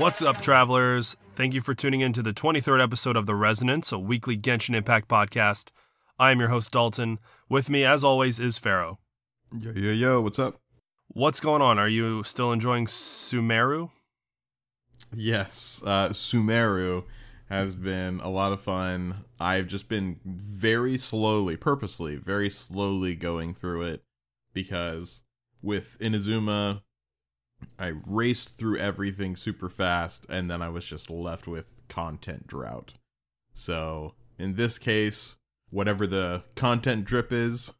What's up, travelers? Thank you for tuning in to the 23rd episode of The Resonance, a weekly Genshin Impact podcast. I am your host, Daulton. With me, as always, is Pharaoh. Yo, yo, yo, what's up? What's going on? Are you still enjoying Sumeru? Yes, uh, Sumeru has been a lot of fun. I've just been very slowly, purposely, very slowly going through it because with Inazuma, I raced through everything super fast and then I was just left with content drought. So, in this case, whatever the content drip is,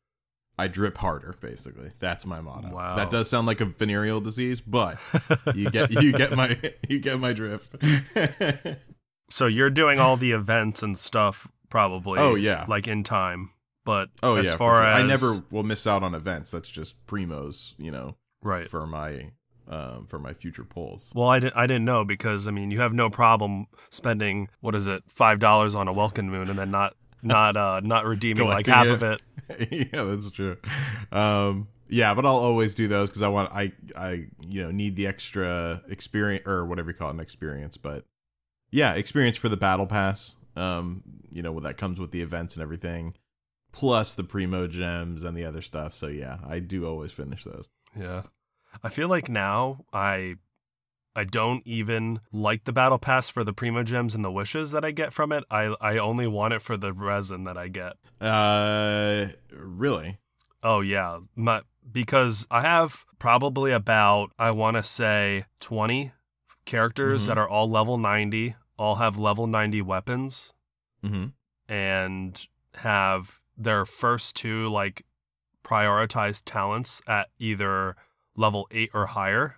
I drip harder basically. That's my motto. Wow. That does sound like a venereal disease, but you get you get my you get my drift. So you're doing all the events and stuff, probably. Oh, yeah. Like in time. But oh as yeah, far sure. as I never will miss out on events. That's just primos, you know, right. for my um for my future polls. Well, I didn't. I didn't know because I mean, you have no problem spending what is it, five dollars on a Welkin Moon, and then not not uh not redeeming like half it. of it. yeah, that's true. Um, yeah, but I'll always do those because I want I I you know need the extra experience or whatever you call it, an experience. But yeah, experience for the battle pass. Um, you know, that comes with the events and everything, plus the primo gems and the other stuff. So yeah, I do always finish those. Yeah. I feel like now I I don't even like the battle pass for the primo gems and the wishes that I get from it. I I only want it for the resin that I get. Uh, really? Oh yeah, my because I have probably about I want to say 20 characters Mhm. that are all level 90, all have level 90 weapons Mm-hmm. and have their first two like prioritized talents at either level 8 or higher.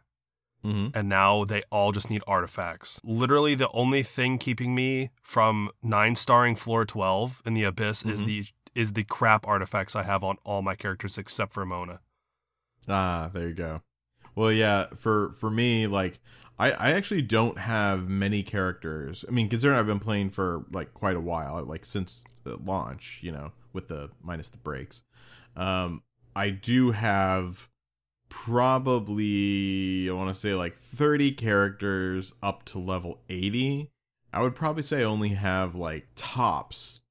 Mm-hmm. and now they all just need artifacts. Literally, the only thing keeping me from nine starring floor twelve in the abyss is Mhm. the is the crap artifacts I have on all my characters except for Mona. Ah, there you go. Well, yeah, for for me, like I I actually don't have many characters. I mean, considering I've been playing for like quite a while, like since the launch, you know, with the minus the breaks. Um, I do have probably I want to say like 30 characters up to level 80. I would probably say only have like tops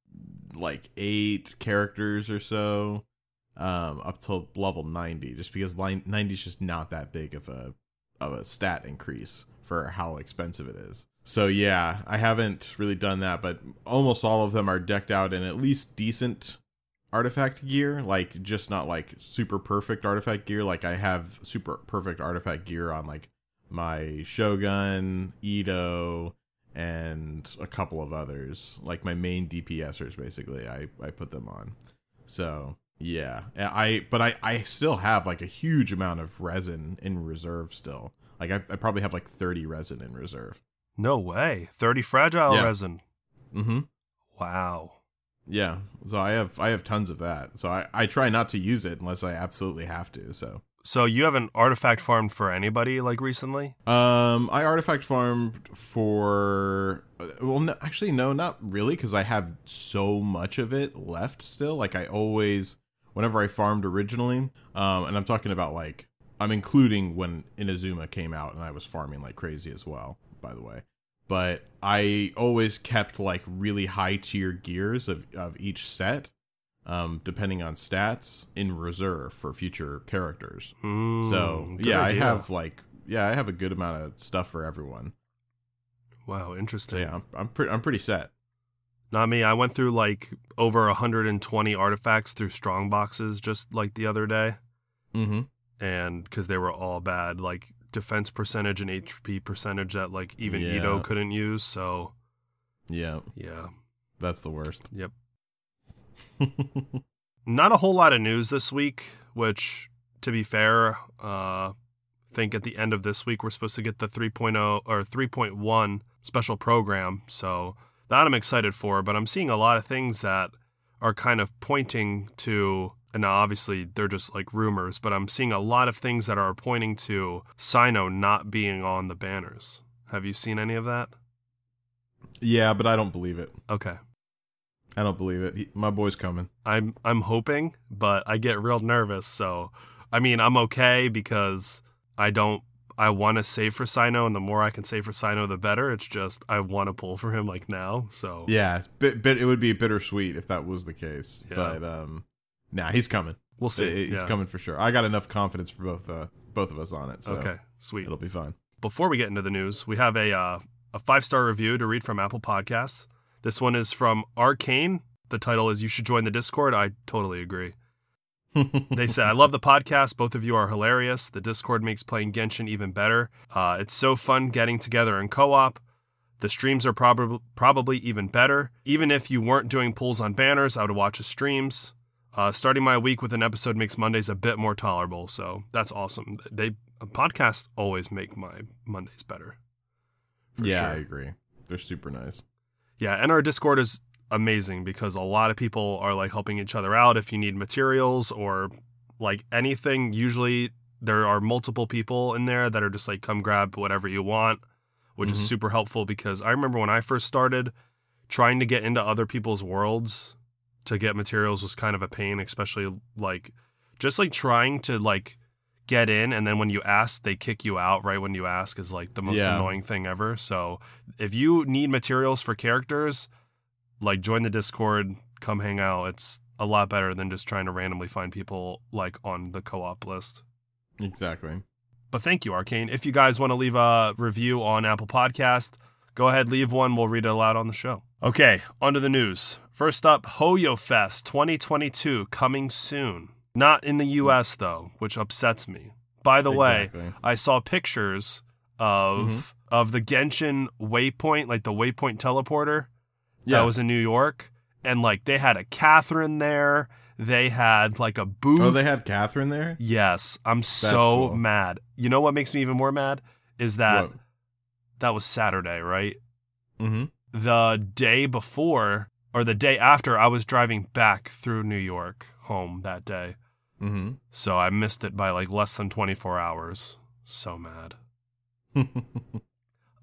like 8 characters or so um, up till level 90 just because 90 is just not that big of a of a stat increase for how expensive it is so yeah i haven't really done that but almost all of them are decked out in at least decent artifact gear like just not like super perfect artifact gear like i have super perfect artifact gear on like my shogun Edo, and a couple of others like my main dpsers basically i i put them on so yeah, I but I I still have like a huge amount of resin in reserve still. Like I, I probably have like thirty resin in reserve. No way, thirty fragile Yeah. resin. Mm-hmm. Wow. Yeah, so I have I have tons of that. So I I try not to use it unless I absolutely have to. So So you haven't artifact farmed for anybody like recently? um, I artifact farmed for well, no, actually no, not really, because I have so much of it left still. Like I always, whenever I farmed originally, um, and I'm talking about like I'm including when Inazuma came out and I was farming like crazy as well. By the way, but I always kept like really high tier gears of of each set. Um, depending on stats in reserve for future characters. Mm, So yeah, idea. I have like yeah, I have a good amount of stuff for everyone. Wow, So interesting. yeah, I'm I'm, pre- I'm pretty set. Not me. I went through like over 120 artifacts through strong boxes just like the other day. Mm-hmm. And because they were all bad, like defense percentage and HP percentage that like even Yeah. Itto couldn't use. So Yeah, yeah. that's the worst. Yep. Not a whole lot of news this week, which, to be fair, uh, I think at the end of this week we're supposed to get the 3.0 or 3.1 special program. So that I'm excited for, but I'm seeing a lot of things that are kind of pointing to, and obviously they're just like rumors, but I'm seeing a lot of things that are pointing to Cyno not being on the banners. Have you seen any of that? yeah, but I don't believe it. Okay. I don't believe it. He, my boy's coming. I'm I'm hoping, but I get real nervous. So, I mean, I'm okay because I don't. I want to save for Cyno, and the more I can save for Cyno, the better. It's just I want to pull for him like now. So Yeah, bit, bit, it would be bittersweet if that was the case. Yeah. But um, nah, he's coming. we'll see. He's Yeah. coming for sure. I got enough confidence for both uh, both of us on it. So Okay, sweet. it'll be fun. Before we get into the news, we have a uh, a five star review to read from Apple Podcasts. This one is from Arcane. The title is "You should join the Discord." I totally agree. they said, I love the podcast. Both of you are hilarious. The Discord makes playing Genshin even better. Uh, it's so fun getting together in co op. The streams are prob- probably even better. Even if you weren't doing pulls on banners, I would watch the streams. Uh, starting my week with an episode makes Mondays a bit more tolerable, so that's awesome. They podcasts always make my Mondays better. For yeah, I agree. They're super nice. Yeah, and our Discord is amazing because a lot of people are like helping each other out if you need materials or like anything. Usually there are multiple people in there that are just like come grab whatever you want, which is Mhm. super helpful because I remember when I first started trying to get into other people's worlds to get materials was kind of a pain, especially like just like trying to like get in and then when you ask they kick you out right when you ask is like the most Yeah. annoying thing ever. So if you need materials for characters, like join the Discord, come hang out. It's a lot better than just trying to randomly find people like on the co-op list. Exactly. But thank you, Arcane. If you guys want to leave a review on Apple Podcast, go ahead, leave one. We'll read it aloud on the show. Okay, on to the news. First up, Hoyo Fest 2022 coming soon. Not in the US though, which upsets me. By the way, I saw pictures of Mhm. of the Genshin waypoint, like the waypoint teleporter Yeah. that was in New York, and like they had a Catherine there. They had like a booth. oh, they had Catherine there. Yes, I'm so cool. mad. You know what makes me even more mad is that that was Saturday, right? Mm-hmm. The day before or the day after, I was driving back through New York home that day, Mm-hmm. so I missed it by like less than 24 hours. So mad.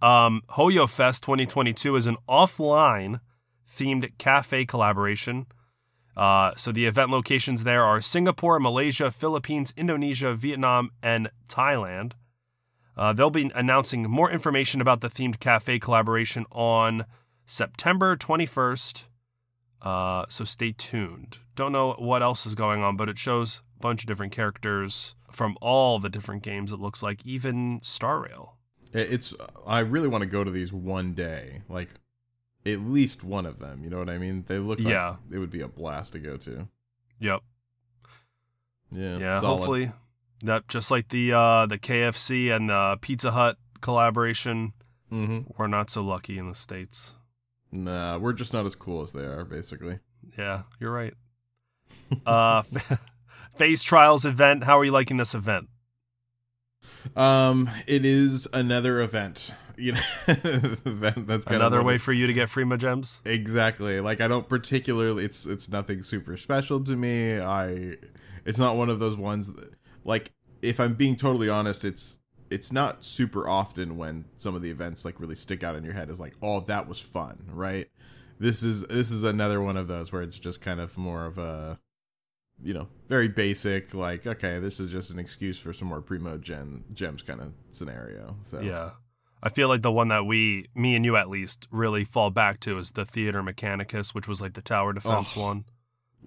Um, Hoyo Fest 2022 is an offline themed cafe collaboration. Uh, so the event locations there are Singapore, Malaysia, Philippines, Indonesia, Vietnam, and Thailand. Uh, they'll be announcing more information about the themed cafe collaboration on September 21st. Uh, so stay tuned. Don't know what else is going on, but it shows a bunch of different characters from all the different games. It looks like even Star Rail. It's. I really want to go to these one day, like at least one of them. You know what I mean? They look like Yeah. it would be a blast to go to. Yep. Yeah. Yeah, solid. hopefully that just like the uh the KFC and the Pizza Hut collaboration, Mm-hmm. we're not so lucky in the states. Nah, we're just not as cool as they are, basically. Yeah, you're right. uh Phase Trials event, how are you liking this event? Um, it is another event. You know, that, that's kind Another way for you to get Frima gems? Exactly. Like I don't particularly. It's it's nothing super special to me. I. It's not one of those ones. That, like if I'm being totally honest, it's it's not super often when some of the events like really stick out in your head as like, oh, that was fun, right? This is this is another one of those where it's just kind of more of a, you know, very basic. Like, okay, this is just an excuse for some more primo gen gems kind of scenario. So Yeah. I feel like the one that we, me and you at least, really fall back to is the Theater Mechanicus, which was like the tower defense Oh, one.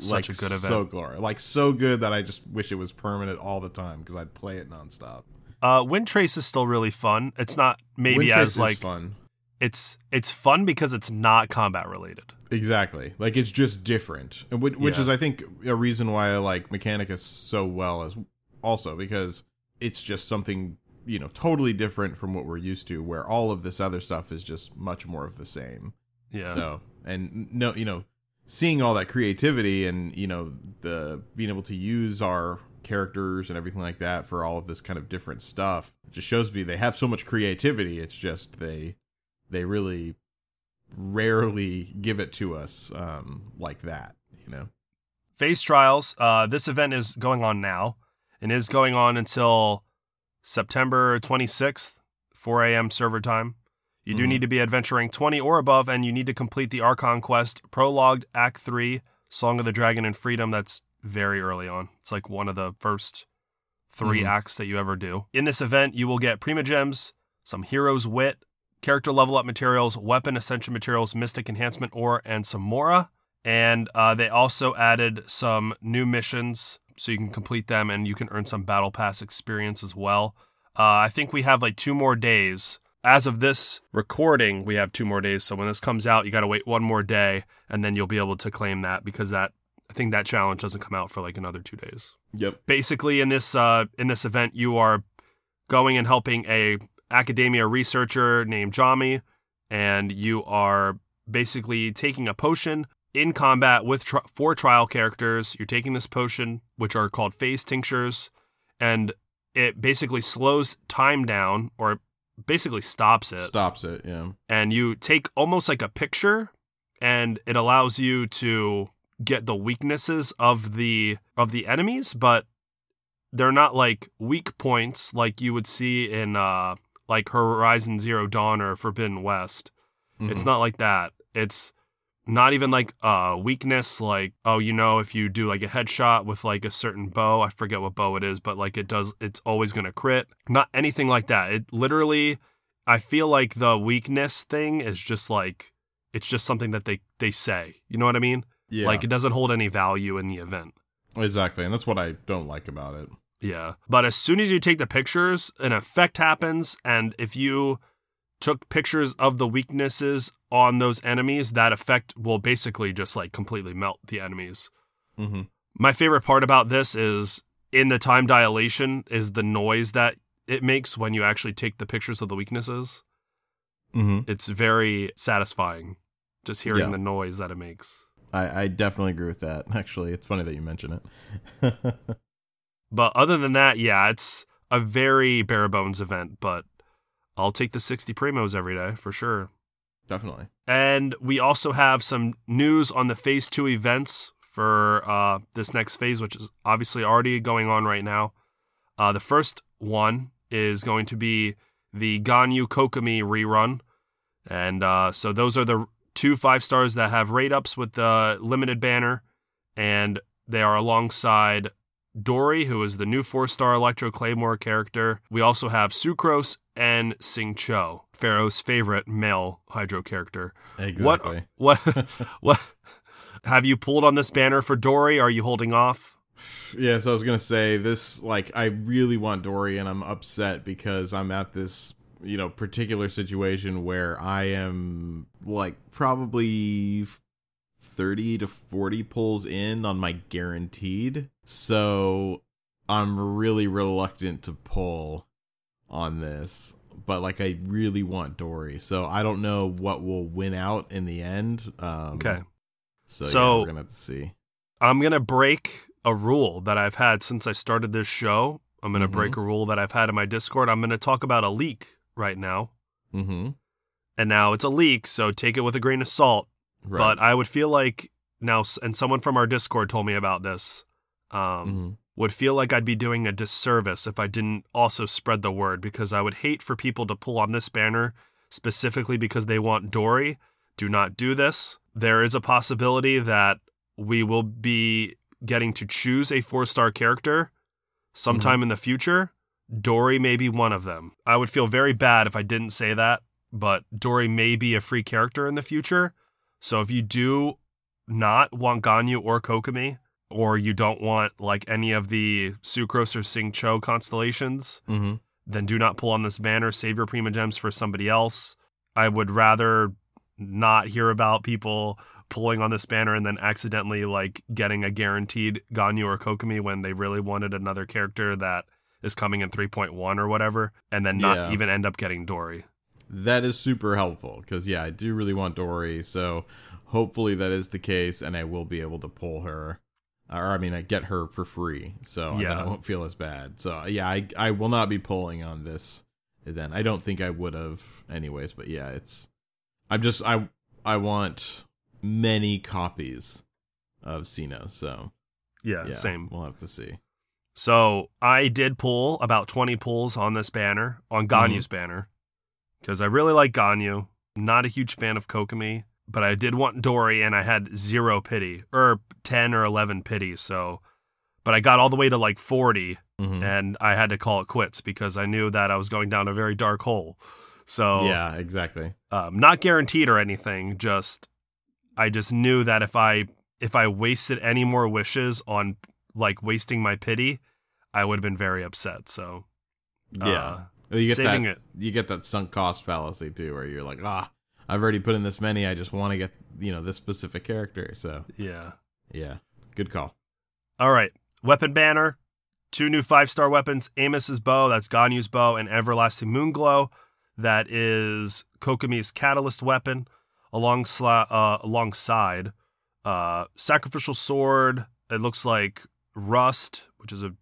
Like Such a good event. so glory, like so good that I just wish it was permanent all the time because I'd play it nonstop. Uh, Wind Trace is still really fun. It's not maybe Wind as like fun. it's it's fun because it's not combat related. Exactly. Like it's just different, which, which Yeah. is I think a reason why I like Mechanicus so well as also because it's just something you know totally different from what we're used to, where all of this other stuff is just much more of the same. Yeah. So and no, you know, seeing all that creativity and you know the being able to use our characters and everything like that for all of this kind of different stuff just shows me they have so much creativity. It's just they they really rarely give it to us um, like that. You know. Phase trials. Uh, this event is going on now and is going on until September 26th, 4 a.m. server time. You do Mhm. need to be adventuring 20 or above, and you need to complete the Archon quest, Prologue, Act 3, Song of the Dragon and Freedom. That's very early on. It's like one of the first 3 Mhm. acts that you ever do. In this event, you will get Prima Gems, some Hero's Wit, character level up materials, weapon ascension materials, Mystic Enhancement Ore, and some Mora. And uh, they also added some new missions so you can complete them and you can earn some Battle Pass experience as well. Uh, I think we have like two more days. As of this recording, we have two more days. So when this comes out, you got to wait one more day and then you'll be able to claim that because that I think that challenge doesn't come out for like another two days Yep. basically in this uh, in this event you are going and helping a academia researcher named Jami and you are basically taking a potion in combat with tri- four trial characters you're taking this potion which are called phase tinctures and it basically slows time down or basically stops it Stops it. Yeah. and you take almost like a picture and it allows you to get the weaknesses of the of the enemies but they're not like weak points like you would see in uh like Horizon Zero Dawn or Forbidden West. It's Mhm. not like that. It's not even like a weakness like oh you know if you do like a headshot with like a certain bow, I forget what bow it is, but like it does it's always going to crit. Not anything like that. It literally I feel like the weakness thing is just like it's just something that they they say. You know what I mean? Yeah. Like it doesn't hold any value in the event. exactly, and that's what I don't like about it. Yeah. But as soon as you take the pictures, an effect happens. And if you took pictures of the weaknesses on those enemies, that effect will basically just like completely melt the enemies. Mm-hmm. My favorite part about this is in the time dilation is the noise that it makes when you actually take the pictures of the weaknesses. Mm-hmm. It's very satisfying just hearing Yeah. the noise that it makes. I, I definitely agree with that. Actually, it's funny that you mention it. But other than that, yeah, it's a very bare bones event, but I'll take the 60 primos every day for sure. definitely. And we also have some news on the phase two events for uh, this next phase, which is obviously already going on right now. Uh, the first one is going to be the Ganyu Kokomi rerun. And uh, so those are the two five stars that have rate ups with the limited banner. And they are alongside Dori, who is the new four star Electro Claymore character. We also have Sucrose and Xingqiu, Pharaoh's favorite male Hydro character. Exactly. What what what have you pulled on this banner for Dori? Are you holding off? Yeah, so I was gonna say this. Like, I really want Dori, and I'm upset because I'm at this, you know, particular situation where I am like probably thirty to forty pulls in on my guaranteed. So I'm really reluctant to pull on this. But like, I really want Dori, so I don't know what will win out in the end. Um, Okay. So, So- yeah, we're gonna have to see. I'm to break a rule that I've had since I started this show. I'm going to Mhm. break a rule that I've had in my Discord. I'm to talk about a leak right now. Mm-hmm. And now it's a leak, so take it with a grain of salt. Right. But I would feel like now, and someone from our Discord told me about this, um, Mhm. Would feel like I'd be doing a disservice if I didn't also spread the word because I would hate for people to pull on this banner specifically because they want Dori. Do not do this. There is a possibility that we will be getting to choose a four star character sometime mm-hmm. in the future. Dori may be one of them. I would feel very bad if I didn't say that, but Dori may be a free character in the future. So if you do not want Ganyu or Kokomi, or you don't want like any of the Sucrose or Xingqiu constellations, Mm-hmm. then do not pull on this banner. Save your Prima Gems for somebody else. I would rather not hear about people pulling on this banner and then accidentally like getting a guaranteed Ganyu or Kokomi when they really wanted another character that is coming in 3.1 or whatever, and then not Yeah. even end up getting Dori. That is super helpful because yeah, I do really want Dori. So hopefully that is the case, and I will be able to pull her, or I mean, I get her for free, so Yeah. I won't feel as bad. So yeah, I I will not be pulling on this. Then I don't think I would have anyways, but yeah, it's I'm just I I want many copies of Cyno, so Yeah, yeah, same. We'll have to see. So I did pull about 20 pulls on this banner, on Mm-hmm. Ganyu's banner, because I really like Ganyu. Not a huge fan of Kokomi, but I did want Dori, and I had zero pity, or 10 or 11 pity. So, but I got all the way to like 40, Mhm. and I had to call it quits because I knew that I was going down a very dark hole. So, Yeah, exactly. um, not guaranteed or anything. Just I just knew that if I if I wasted any more wishes on like wasting my pity, I would have been very upset. So Yeah. uh, you get that it. you get that sunk cost fallacy too, where you're like, ah, I've already put in this many. I just want to get you know this specific character. So yeah. yeah, good call. All right, weapon banner. Two new five star weapons: Amos's bow, that's Ganyu's bow, and Everlasting Moonglow, that is Kokomi's catalyst weapon, alongside uh, alongside uh, sacrificial sword. It looks like rust, which is a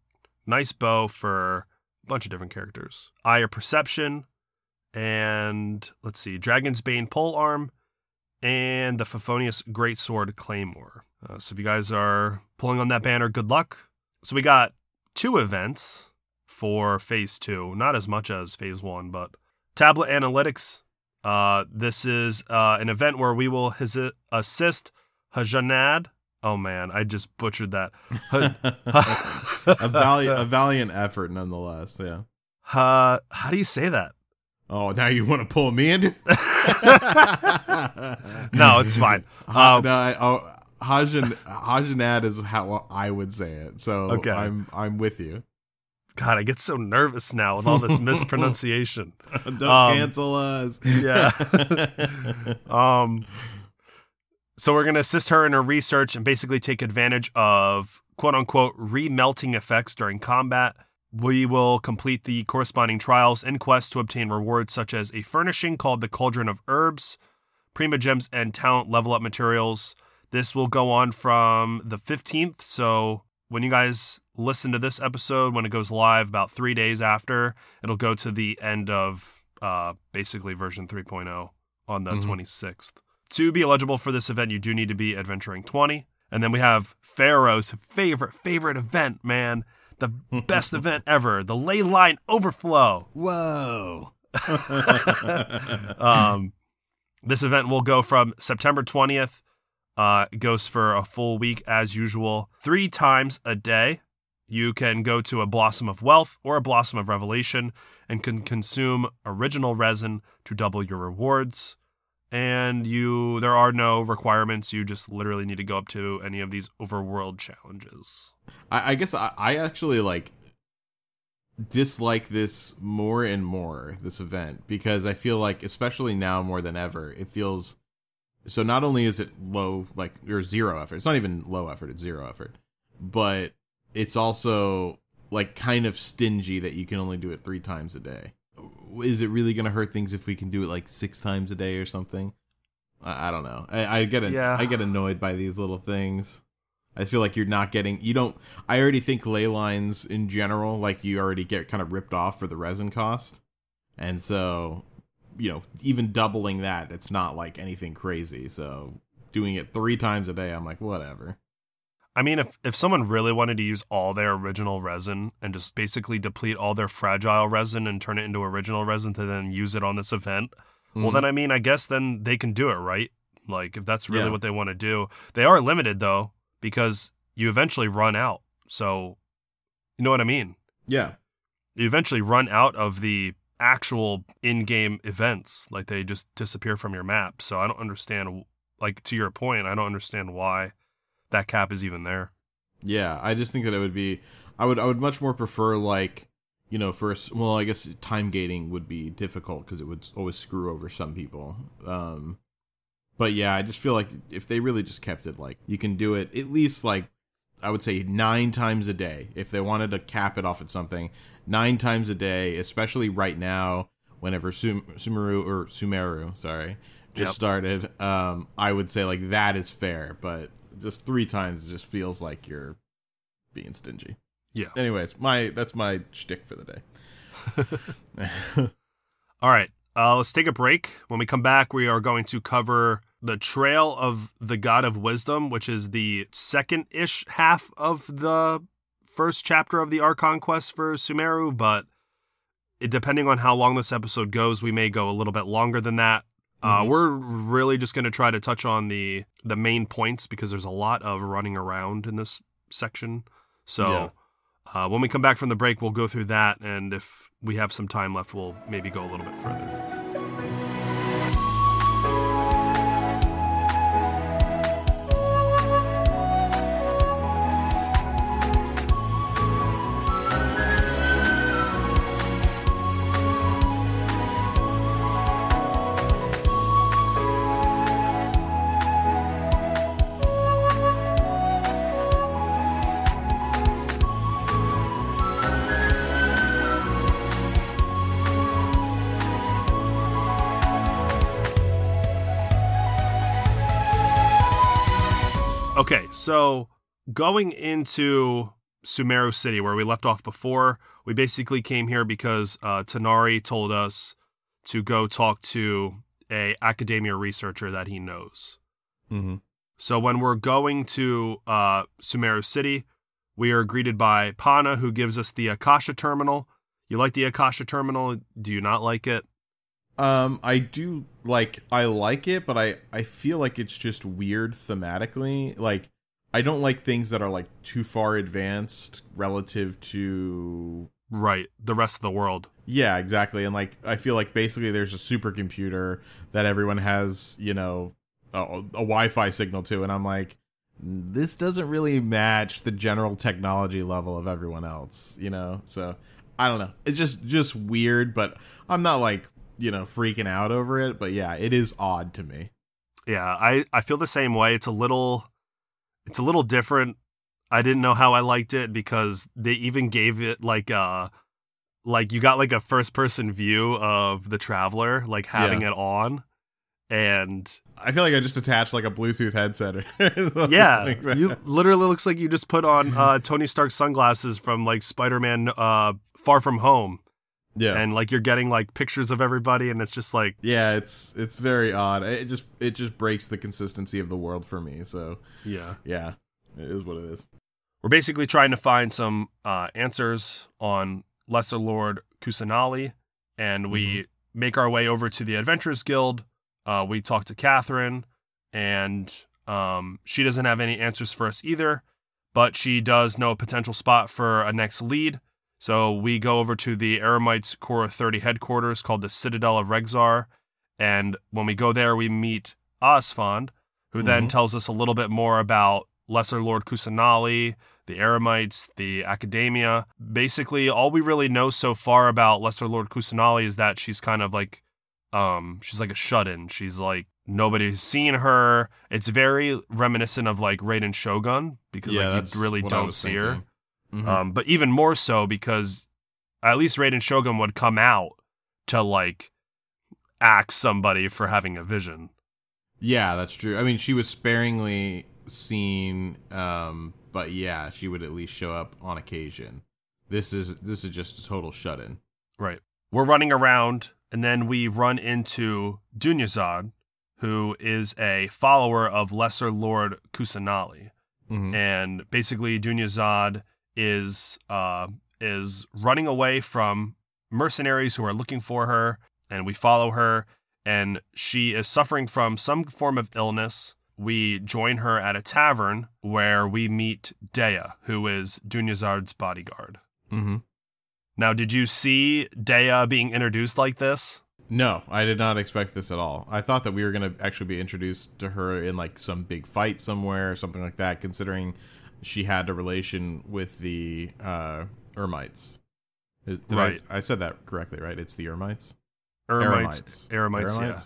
nice bow for a bunch of different characters. Eye of perception, and let's see, Dragon's Bane pole arm, and the Favonius Greatsword Claymore. Uh, so if you guys are pulling on that banner, good luck. So we got two events for phase two, not as much as phase one, but tablet analytics. Uh, this is uh, an event where we will his- assist Hajanad. Oh man, I just butchered that. A valiant a valiant effort nonetheless. Yeah. Ha- how do you say that? Oh, now you want to pull me in? No, it's fine. Um, no, I, oh, Hajan Hajanad is how I would say it. So Okay. I'm I'm with you. God, I get so nervous now with all this mispronunciation. Don't Um, cancel us. yeah. Um, so we're going to assist her in her research and basically take advantage of quote unquote remelting effects during combat. We will complete the corresponding trials and quests to obtain rewards such as a furnishing called the Cauldron of Herbs, Prima Gems, and talent level up materials. This will go on from the 15th. So when you guys listen to this episode, when it goes live about three days after, it'll go to the end of uh, basically version 3.0 on the Mhm. 26th. To be eligible for this event, you do need to be adventuring 20. And then we have Pharaoh's favorite, favorite event, man. The best event ever, the ley line overflow. Whoa. Um, this event will go from September 20th, uh, goes for a full week as usual, three times a day. You can go to a Blossom of Wealth or a Blossom of Revelation and can consume original resin to double your rewards. And you, there are no requirements. You just literally need to go up to any of these overworld challenges. I, I guess I, I actually like dislike this more and more this event because I feel like especially now more than ever it feels so not only is it low like or zero effort it's not even low effort it's zero effort but it's also like kind of stingy that you can only do it three times a day is it really gonna hurt things if we can do it like six times a day or something I, I don't know I, I get an- Yeah. I get annoyed by these little things I just feel like you're not getting you don't I already think ley lines in general like you already get kind of ripped off for the resin cost. And so, you know, even doubling that it's not like anything crazy. So, doing it 3 times a day I'm like whatever. I mean, if, if someone really wanted to use all their original resin and just basically deplete all their fragile resin and turn it into original resin to then use it on this event, well, Mhm. then I mean, I guess then they can do it, right? Like, if that's really Yeah. what they want to do. They are limited, though, because you eventually run out. So, you know what I mean? yeah. You eventually run out of the actual in game events. Like, they just disappear from your map. So, I don't understand, like, to your point, I don't understand why that cap is even there. Yeah, I just think that it would be I would I would much more prefer like you know, first. well, I guess time gating would be difficult because it would always screw over some people. Um, but yeah, I just feel like if they really just kept it like you can do it at least like I would say nine times a day if they wanted to cap it off at something nine times a day, especially right now whenever Sum- Sumeru or Sumeru, sorry, just yep. started. Um, I would say like that is fair, but just three times it just feels like you're being stingy. Yeah. Anyways, my that's my shtick for the day. All right. Uh, let's take a break. When we come back, we are going to cover the Trail of the God of Wisdom, which is the second ish half of the first chapter of the Archon quest for Sumeru, but it, depending on how long this episode goes, we may go a little bit longer than that. Uh, mm-hmm. We're really just going to try to touch on the the main points because there's a lot of running around in this section. So yeah. uh, when we come back from the break, we'll go through that, and if we have some time left, we'll maybe go a little bit further. So going into Sumeru City, where we left off before, we basically came here because uh, Tighnari told us to go talk to a academia researcher that he knows. Mm-hmm. So when we're going to uh, Sumeru City, we are greeted by Pana, who gives us the Akasha terminal. You like the Akasha terminal? Do you not like it? Um, I do like I like it, but I I feel like it's just weird thematically. Like I don't like things that are like too far advanced relative to right the rest of the world. Yeah, exactly. And like I feel like basically there's a supercomputer that everyone has, you know, a, a Wi-Fi signal to, and I'm like, this doesn't really match the general technology level of everyone else, you know. So I don't know. It's just just weird, but I'm not like you know freaking out over it but yeah it is odd to me yeah i i feel the same way it's a little it's a little different i didn't know how i liked it because they even gave it like uh like you got like a first person view of the traveler like having yeah. it on and I feel like I just attached like a Bluetooth headset. yeah, like you literally looks like you just put on uh, Tony Stark sunglasses from like Spider Man uh, Far From Home, yeah. And like you're getting like pictures of everybody and it's just like Yeah, it's it's very odd. It just it just breaks the consistency of the world for me. So Yeah. Yeah. It is what it is. We're basically trying to find some uh, answers on Lesser Lord Kusanali, and we mm-hmm. make our way over to the Adventurers Guild. Uh, we talk to Catherine, and um, she doesn't have any answers for us either, but she does know a potential spot for a next lead. So we go over to the Eremites Core 30 headquarters called the Citadel of Regzar. And when we go there, we meet Osfond, who mm-hmm. then tells us a little bit more about Lesser Lord Kusanali, the Eremites, the Academia. Basically, all we really know so far about Lesser Lord Kusanali is that she's kind of like, um, she's like a shut-in. She's like nobody's seen her. It's very reminiscent of like Raiden Shogun because yeah, like you really don't see thinking. her. Mm-hmm. Um, but even more so because at least Raiden Shogun would come out to like axe somebody for having a vision. Yeah, that's true. I mean, she was sparingly seen, um, but yeah, she would at least show up on occasion. This is this is just a total shut in. Right. We're running around, and then we run into Dunyarzad, who is a follower of Lesser Lord Kusanali. Mm-hmm. And basically, Dunyarzad is uh, is running away from mercenaries who are looking for her, and we follow her, and she is suffering from some form of illness. We join her at a tavern where we meet Dehya, who is Dunyarzad's bodyguard. Mm-hmm. Now, did you see Dehya being introduced like this? No, I did not expect this at all. I thought that we were going to actually be introduced to her in like some big fight somewhere or something like that, considering she had a relation with the uh, Ermites. Did Right. I, I said that correctly, right? It's the Ermites. Eremites. Eremites, yeah.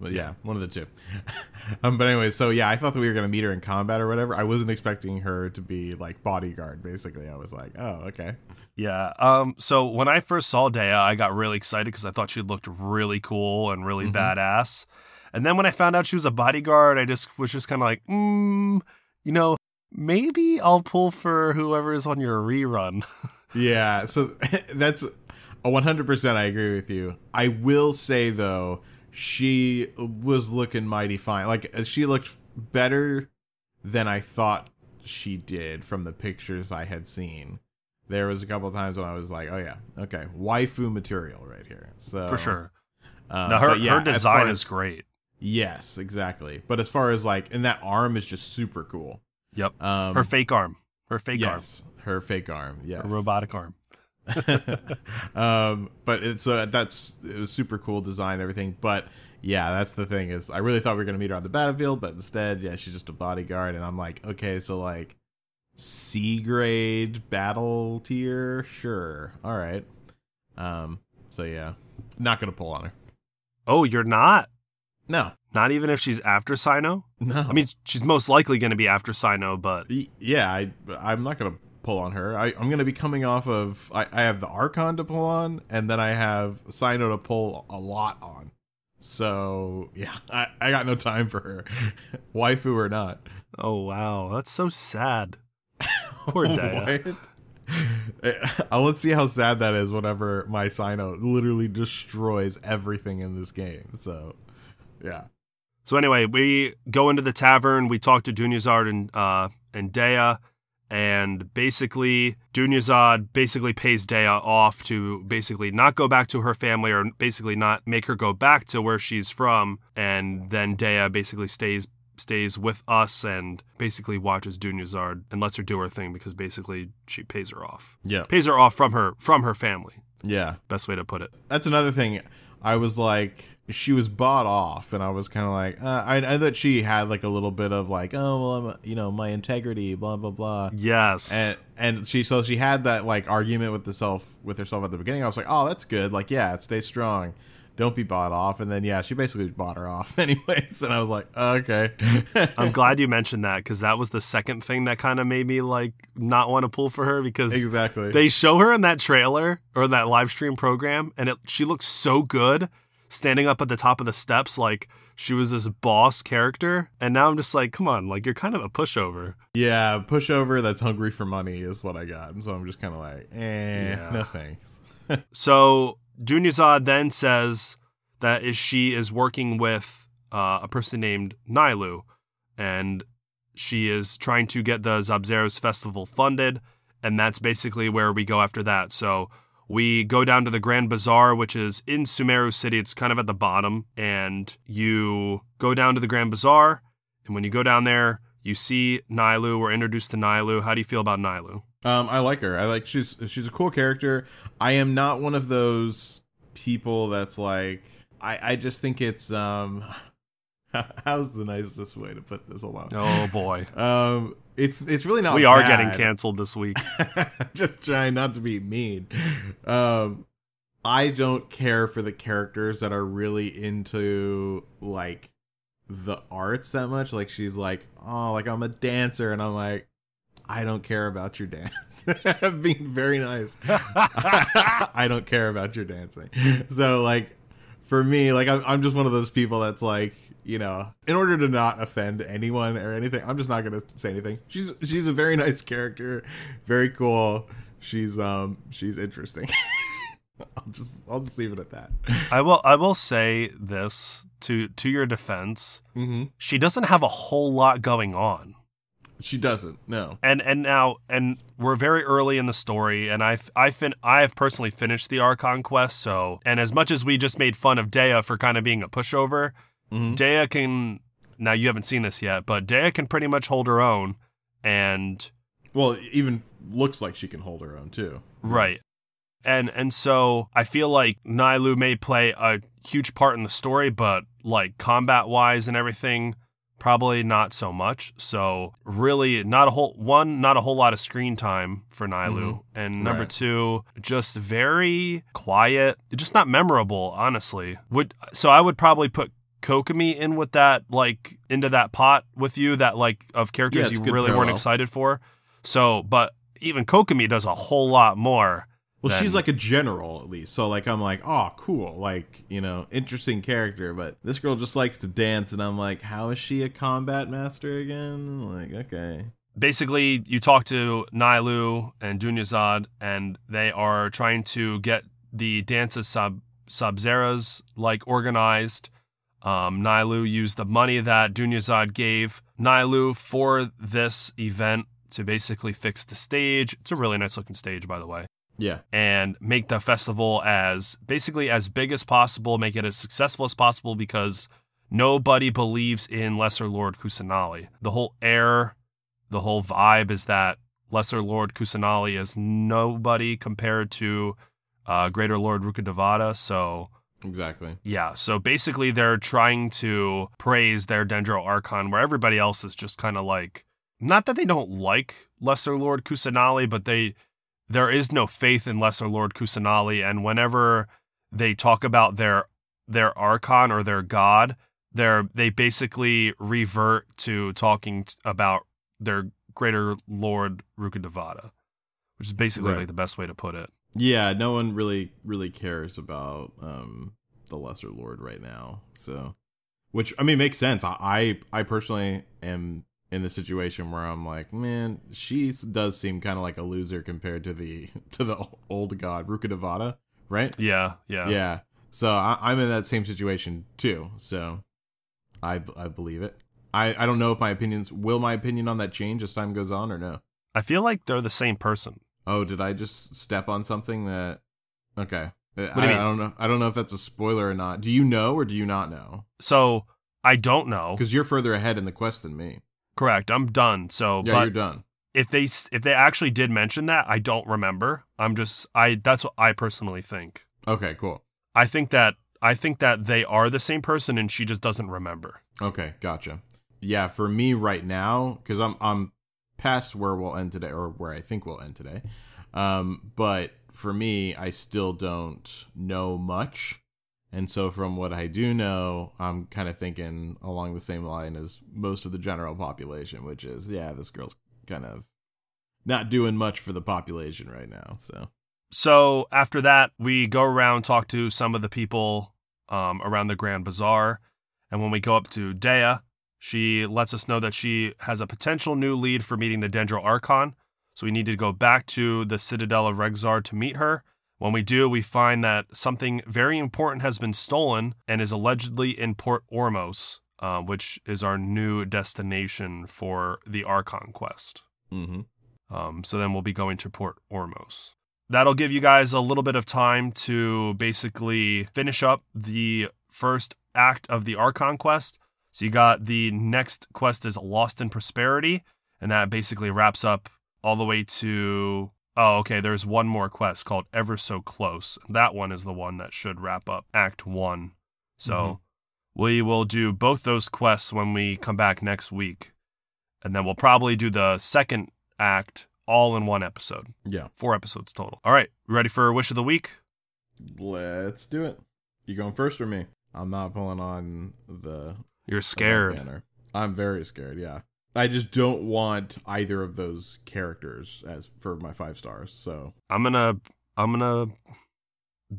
Well, yeah, one of the two. um, but anyway, so yeah, I thought that we were gonna meet her in combat or whatever. I wasn't expecting her to be like bodyguard. Basically, I was like, oh, okay. Yeah. Um. So when I first saw Dehya, I got really excited because I thought she looked really cool and really Mhm. badass. And then when I found out she was a bodyguard, I just was just kind of like, mm, you know, maybe I'll pull for whoever is on your rerun. Yeah, so that's a 100%. I agree with you. I will say though, she was looking mighty fine. Like she looked better than I thought she did from the pictures I had seen. There was a couple of times when I was like, "Oh yeah, okay, waifu material right here." So for sure. uh, now her but yeah, her as design is great. Yes, exactly. But as far as like, and that arm is just super cool. Yep. Um, her fake arm. Her fake arm. yes, her fake arm. Yes. Her robotic arm. um, but it's uh, that's it was super cool design everything. But yeah, that's the thing is I really thought we were gonna meet her on the battlefield, but instead, yeah, she's just a bodyguard, and I'm like, okay, so like C grade battle tier, sure, all right. Um, so yeah, not gonna pull on her. Oh, you're not. No, Not even if she's after Cyno. no. I mean, she's most likely going to be after Cyno, but yeah, I I'm not gonna pull on her. I, I'm gonna be coming off of I, I have the Archon to pull on, and then I have Cyno to pull a lot on. So yeah, I, I got no time for her, waifu or not. oh wow, that's so sad. Poor Dehya. What? Uh, let's see how sad that is whenever my Cyno literally destroys everything in this game. So yeah. So anyway, we go into the tavern. We talk to Dunyarzad and uh, and Dehya, and basically Dunyarzad basically pays Dehya off to basically not go back to her family or basically not make her go back to where she's from, and then Dehya basically stays stays with us and basically watches Dunyarzad and lets her do her thing because basically she pays her off, Yeah. pays her off from her from her family. Yeah. Best way to put it. that's another thing. I was like, she was bought off, and I was kind of like, uh, I, I thought she had like a little bit of like, oh, well, I'm, you know, my integrity, blah blah blah, Yes. and and she so she had that like argument with the self with herself at the beginning. I was like, oh, that's good, like yeah, stay strong, don't be bought off, and then yeah, she basically bought her off anyways, and I was like, oh, okay, I'm glad you mentioned that because that was the second thing that kind of made me like not want to pull for her because exactly, they show her in that trailer or that live stream program and it, she looks so good standing up at the top of the steps like she was this boss character. And now I'm just like come on like you're kind of a pushover. Yeah, pushover that's hungry for money is what I got, and so I'm just kind of like, eh, Yeah. no thanks. so Dunyarzad then says that she is working with uh, a person named Nilou and she is trying to get the Sabzeruz festival funded and that's basically where we go after that. So we go down to the Grand Bazaar, which is in Sumeru City. It's kind of at the bottom, and you go down to the Grand Bazaar. And when you go down there, you see Nilou. We're introduced to Nilou. How do you feel about Nilou? Um, I like her. I like she's she's a cool character. I am not one of those people that's like I I just think it's um how's the nicest way to put this along? Oh boy, Um, it's it's really not. we are bad. getting canceled this week. just trying not to be mean. Um, I don't care for the characters that are really into like the arts that much. Like she's like, oh, like I'm a dancer, and I'm like, I don't care about your dance. Being very nice. I don't care about your dancing. So like, for me, like I'm, I'm just one of those people that's like, you know, in order to not offend anyone or anything, I'm just not gonna say anything. She's she's a very nice character, very cool. She's um she's interesting. I'll just I'll just leave it at that. I will. I will say this to to your defense. hmm She doesn't have a whole lot going on. She doesn't. No. and and now and we're very early in the story and i've i fin i have personally finished the archon quest so and as much as we just made fun of dehya for kind of being a pushover Mhm. dehya can now you haven't seen this yet but dehya can pretty much hold her own and Well, even looks like she can hold her own too. right and and so i feel like Nilou may play a huge part in the story but like combat wise and everything probably not so much. So really, not a whole one, not a whole lot of screen time for Nilou, and number Right. two, just very quiet, just not memorable. Honestly, would so I would probably put. Kokomi in with that, like into that pot with you, that like of characters it's you really weren't excited for. So, but even Kokomi does a whole lot more. Well, she's like a general at least. So like I'm like, oh, cool, like you know, interesting character. But this girl just likes to dance, and I'm like, how is she a combat master again? Like, okay, basically you talk to Nilou and Dunyarzad and they are trying to get the dances sub Sabzeruz like organized. Um, Nilou used the money that Dunyarzad gave Nilou for this event to basically fix the stage. It's a really nice looking stage, by the way. Yeah, And make the festival as basically as big as possible, make it as successful as possible because nobody believes in Lesser Lord Kusanali. The whole air, the whole vibe is that Lesser Lord Kusanali is nobody compared to uh, Greater Lord Rukkhadevata. So exactly. yeah, so basically they're trying to praise their Dendro Archon, where everybody else is just kind of like, not that they don't like Lesser Lord Kusanali, but they there is no faith in Lesser Lord Kusanali, and whenever they talk about their their Archon or their god, they're they basically revert to talking t- about their Greater Lord Rukkhadevata, which is basically Right. like the best way to put it. Yeah, no one really really cares about um the lesser lord right now. So, which I mean makes sense. I I, I personally am in the situation where I'm like, man, she does seem kind of like a loser compared to the to the old god Rukkhadevata, right? Yeah, yeah. Yeah. So I, I'm in that same situation too. So I I believe it. I I don't know if my opinions will my opinion on that change as time goes on or no. I feel like they're the same person. Oh, did I just step on something that? Okay. Uh, I, do you mean? I don't know. I don't know if that's a spoiler or not. Do you know or do you not know? So I don't know. Because you're further ahead in the quest than me. Correct. I'm done. So, Yeah, you're done. if they if they actually did mention that, I don't remember. I'm just I that's what I personally think. Okay, cool. I think that I think that they are the same person and she just doesn't remember. Okay, gotcha. Yeah, for me right now, because I'm I'm past where we'll end today, or where I think we'll end today. Um, but for me, I still don't know much, and so from what I do know, I'm kind of thinking along the same line as most of the general population, which is yeah, this girl's kind of not doing much for the population right now. So So after that, we go around talk to some of the people um, around the Grand Bazaar, and when we go up to Dehya, she lets us know that she has a potential new lead for meeting the Dendro Archon. So we need to go back to the Citadel of Regzar to meet her. When we do, we find that something very important has been stolen and is allegedly in Port Ormos, uh, which is our new destination for the Archon quest. mm-hmm. Um, so then we'll be going to Port Ormos. That'll give you guys a little bit of time to basically finish up the first act of the Archon quest. So you got the next quest is Lost in Prosperity, and that basically wraps up all the way to oh okay. There's one more quest called Ever So Close. That one is the one that should wrap up Act One. So Mhm. we will do both those quests when we come back next week, and then we'll probably do the second act all in one episode. yeah, Four episodes total. All right, ready for wish of the week? let's do it. You going first or me? I'm not pulling on the You're scared. I'm very scared. Yeah, I just don't want either of those characters as for my five stars. So, I'm gonna I'm gonna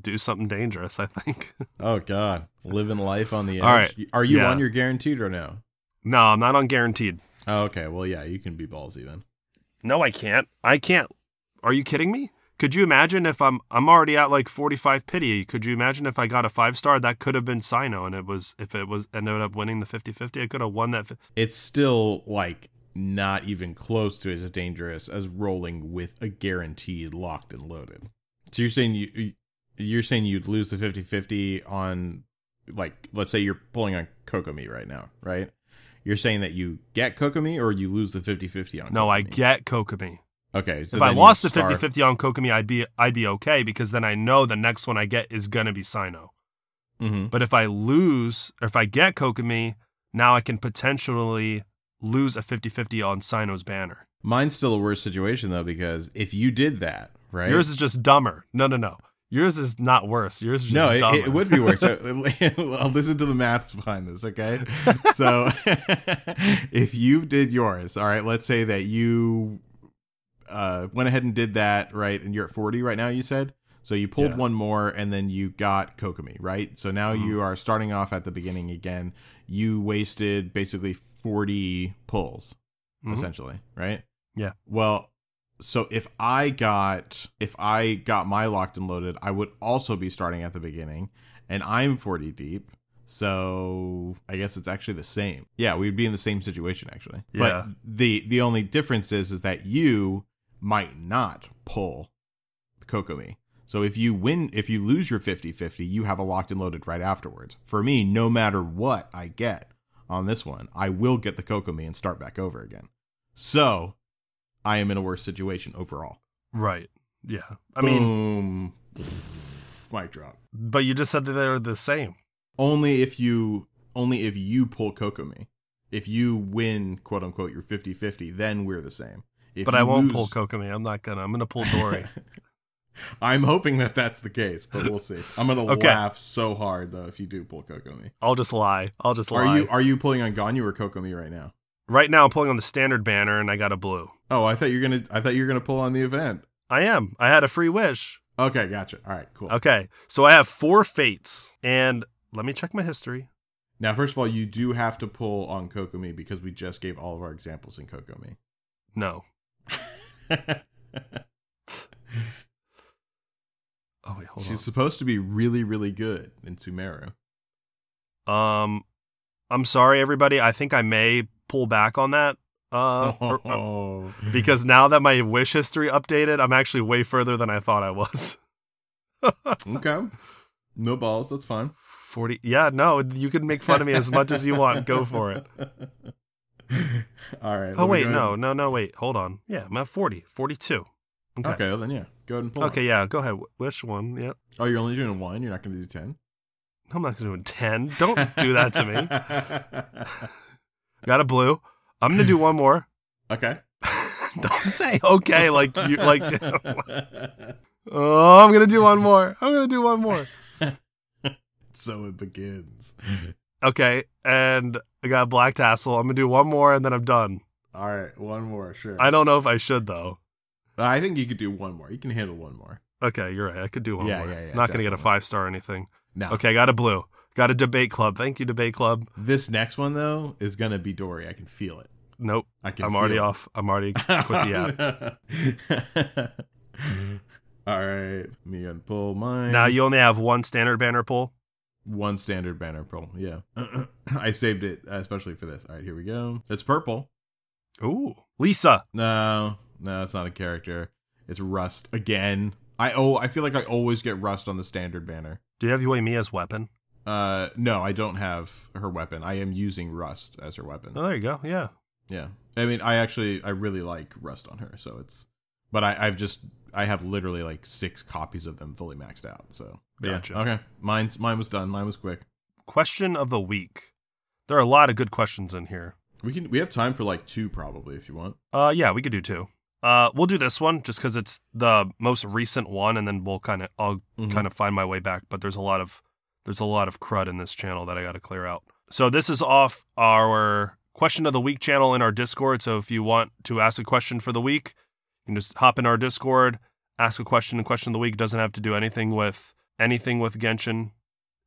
do something dangerous. I think. oh god, living life on the edge. All right. Are you Yeah. on your guaranteed or no? no, I'm not on guaranteed. Oh, okay. Well, yeah, you can be ballsy then. No, I can't. I can't. Are you kidding me? Could you imagine if I'm I'm already at like 45 pity? Could you imagine if I got a five star? That could have been Cyno, and it was if it was ended up winning the 50-50, I could have won that. fi- It's still like not even close to as dangerous as rolling with a guaranteed locked and loaded. So you're saying you you're saying you'd lose the 50-50 on like let's say you're pulling on Kokomi right now, right? You're saying that you get Kokomi or you lose the 50-50 on No, I Kokomi? get Kokomi. Okay, so if I lost the start- 50-50 on Kokomi, I'd be I'd be okay because then I know the next one I get is gonna be Cyno. Mhm. But if I lose, or if I get Kokomi, now I can potentially lose a 50-50 on Cyno's banner. Mine's still a worse situation though because if you did that, right? Yours is just dumber. No, no, no. Yours is not worse. Yours is just no, it, it would be worse. I'll listen to the maths behind this, okay? So, if you did yours, all right, let's say that you uh, went ahead and did that, right, and you're at 40 right now, you said? So you pulled Yeah. one more and then you got Kokomi, right? So now Mm-hmm. you are starting off at the beginning again. You wasted basically 40 pulls, Mhm. essentially, right? Yeah. Well, so if I got if I got my locked and loaded, I would also be starting at the beginning, and I'm 40 deep. So I guess it's actually the same. Yeah, we'd be in the same situation actually. Yeah. But the the only difference is is that you might not pull the Kokomi. So if you win if you lose your 50-50, you have a locked and loaded right afterwards. For me, no matter what I get on this one, I will get the Kokomi and start back over again. So I am in a worse situation overall. Right. Yeah. I mean, Boom. mic drop. but you just said that they're the same. Only if you only if you pull Kokomi. If you win quote unquote your 50-50, then we're the same. If but I won't lose- pull Kokomi. I'm not gonna. I'm gonna pull Dori. I'm hoping that that's the case, but we'll see. I'm gonna Okay. laugh so hard though if you do pull Kokomi. I'll just lie. I'll just lie. Are you are you pulling on Ganyu or Kokomi right now? right now, I'm pulling on the standard banner, and I got a blue. Oh, I thought you're gonna I thought you were gonna pull on the event. I am. I had a free wish. Okay, gotcha. All right, cool. Okay, so I have four fates, and let me check my history. Now, first of all, you do have to pull on Kokomi because we just gave all of our examples in Kokomi. No. Oh wait, hold on. She's supposed to be really, really good in Sumeru. Um, I'm sorry, everybody. I think I may pull back on that. Uh, or- uh, oh. because now that my wish history updated, I'm actually way further than I thought I was. okay. No balls. That's fine. 40. Yeah, no, you can make fun of me as much as you want. Go for it. All right. Oh, wait, no, no, no, wait. Hold on. Yeah, I'm at 40. 42. Okay. Okay, well then yeah. Go ahead and pull. Okay, yeah, go ahead. Which one. Yep. Oh, you're only doing one. You're not going to do ten. I'm not going to do 10. Don't do that to me. Got a blue. I'm going to do one more. okay. Don't say okay like you like Oh, I'm going to do one more. I'm going to do one more. so it begins. Okay, and I got a black tassel. I'm to do one more and then I'm done. All right, one more. Sure. I don't know if I should though. Uh, I think you could do one more. You can handle one more. Okay, you're right. I could do one Yeah, more. yeah, yeah, yeah. Not going to get a 5 star or anything. No. Okay, got a blue. Got a debate club. Thank you debate club. This next one though is gonna be Dori. I can feel it. Nope. I can. I'm already it. off. I'm already quit the app. All right, me gonna pull mine. Now you only have one standard banner pull. One standard banner pull. Yeah, I saved it uh, especially for this. All right, here we go. It's purple. Ooh. Lisa. No, no, it's not a character. It's Rust again. I oh, I feel like I always get Rust on the standard banner. Do you have Yoimiya's weapon? Uh, no, I don't have her weapon. I am using Rust as her weapon. Oh, there you go. Yeah. Yeah, I mean, I actually I really like Rust on her, so it's. But I, I've just I have literally like six copies of them fully maxed out. So yeah. Okay, mine's mine was done. Mine was quick. Question of the week. There are a lot of good questions in here. We can we have time for like two probably if you want. Uh, yeah, we could do two. Uh, we'll do this one just because it's the most recent one, and then we'll kind of I'll Mhm. kind of find my way back. But there's a lot of there's a lot of crud in this channel that I got to clear out. So this is off our question of the week channel in our Discord. So if you want to ask a question for the week, you can just hop in our Discord, ask a question. And question of the week doesn't have to do anything with anything with Genshin.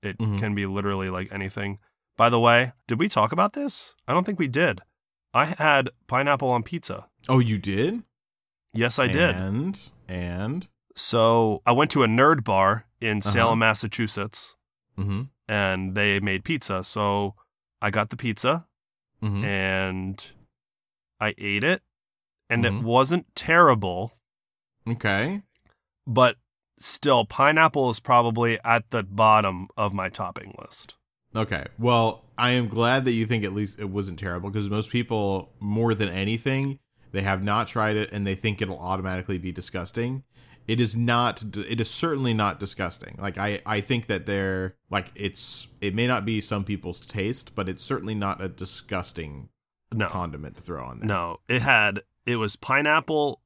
It Mhm. can be literally like anything. By the way, did we talk about this? I don't think we did. I had pineapple on pizza. Oh, you did? Yes, I did. And and So I went to a nerd bar in Uh-huh. Salem, Massachusetts, mm-hmm. and they made pizza. So I got the pizza Mm-hmm. and I ate it, and it Mhm. wasn't terrible, Okay. but still, pineapple is probably at the bottom of my topping list. Okay. Well, I am glad that you think at least it wasn't terrible because most people, more than anything, they have not tried it and they think it'll automatically be disgusting. it is not it is certainly not disgusting like i i think that they're like it's it may not be some people's taste but it's certainly not a disgusting No, condiment to throw on there no, it had it was pineapple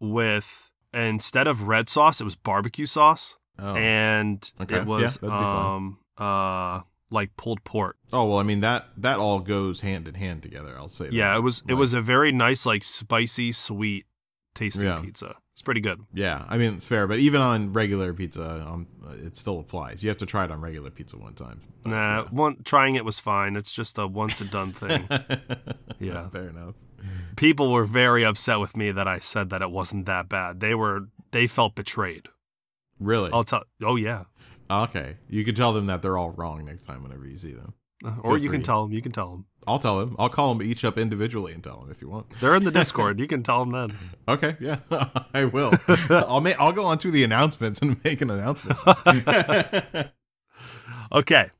with instead of red sauce, it was barbecue sauce, oh. and Okay, it was be um uh like pulled pork. oh well i mean that that all goes hand in hand together i'll say that. Yeah, it was it was a very nice like spicy sweet tasting Yeah. pizza. It's pretty good. yeah i mean it's fair but even on regular pizza um it still applies you have to try it on regular pizza one time But, Nah, one trying it was fine. It's just a once and done thing. yeah. Yeah. fair enough People were very upset with me that I said that it wasn't that bad. They were they felt betrayed. really I'll tell. Oh yeah. okay you can tell them that they're all wrong next time whenever you see them uh, Or Feel you can tell them. You can tell them. i'll tell them i'll call them each up individually and tell them if you want They're in the Discord. you can tell them then. Okay, yeah, I will. I'll make. I'll go on to the announcements and make an announcement. Okay.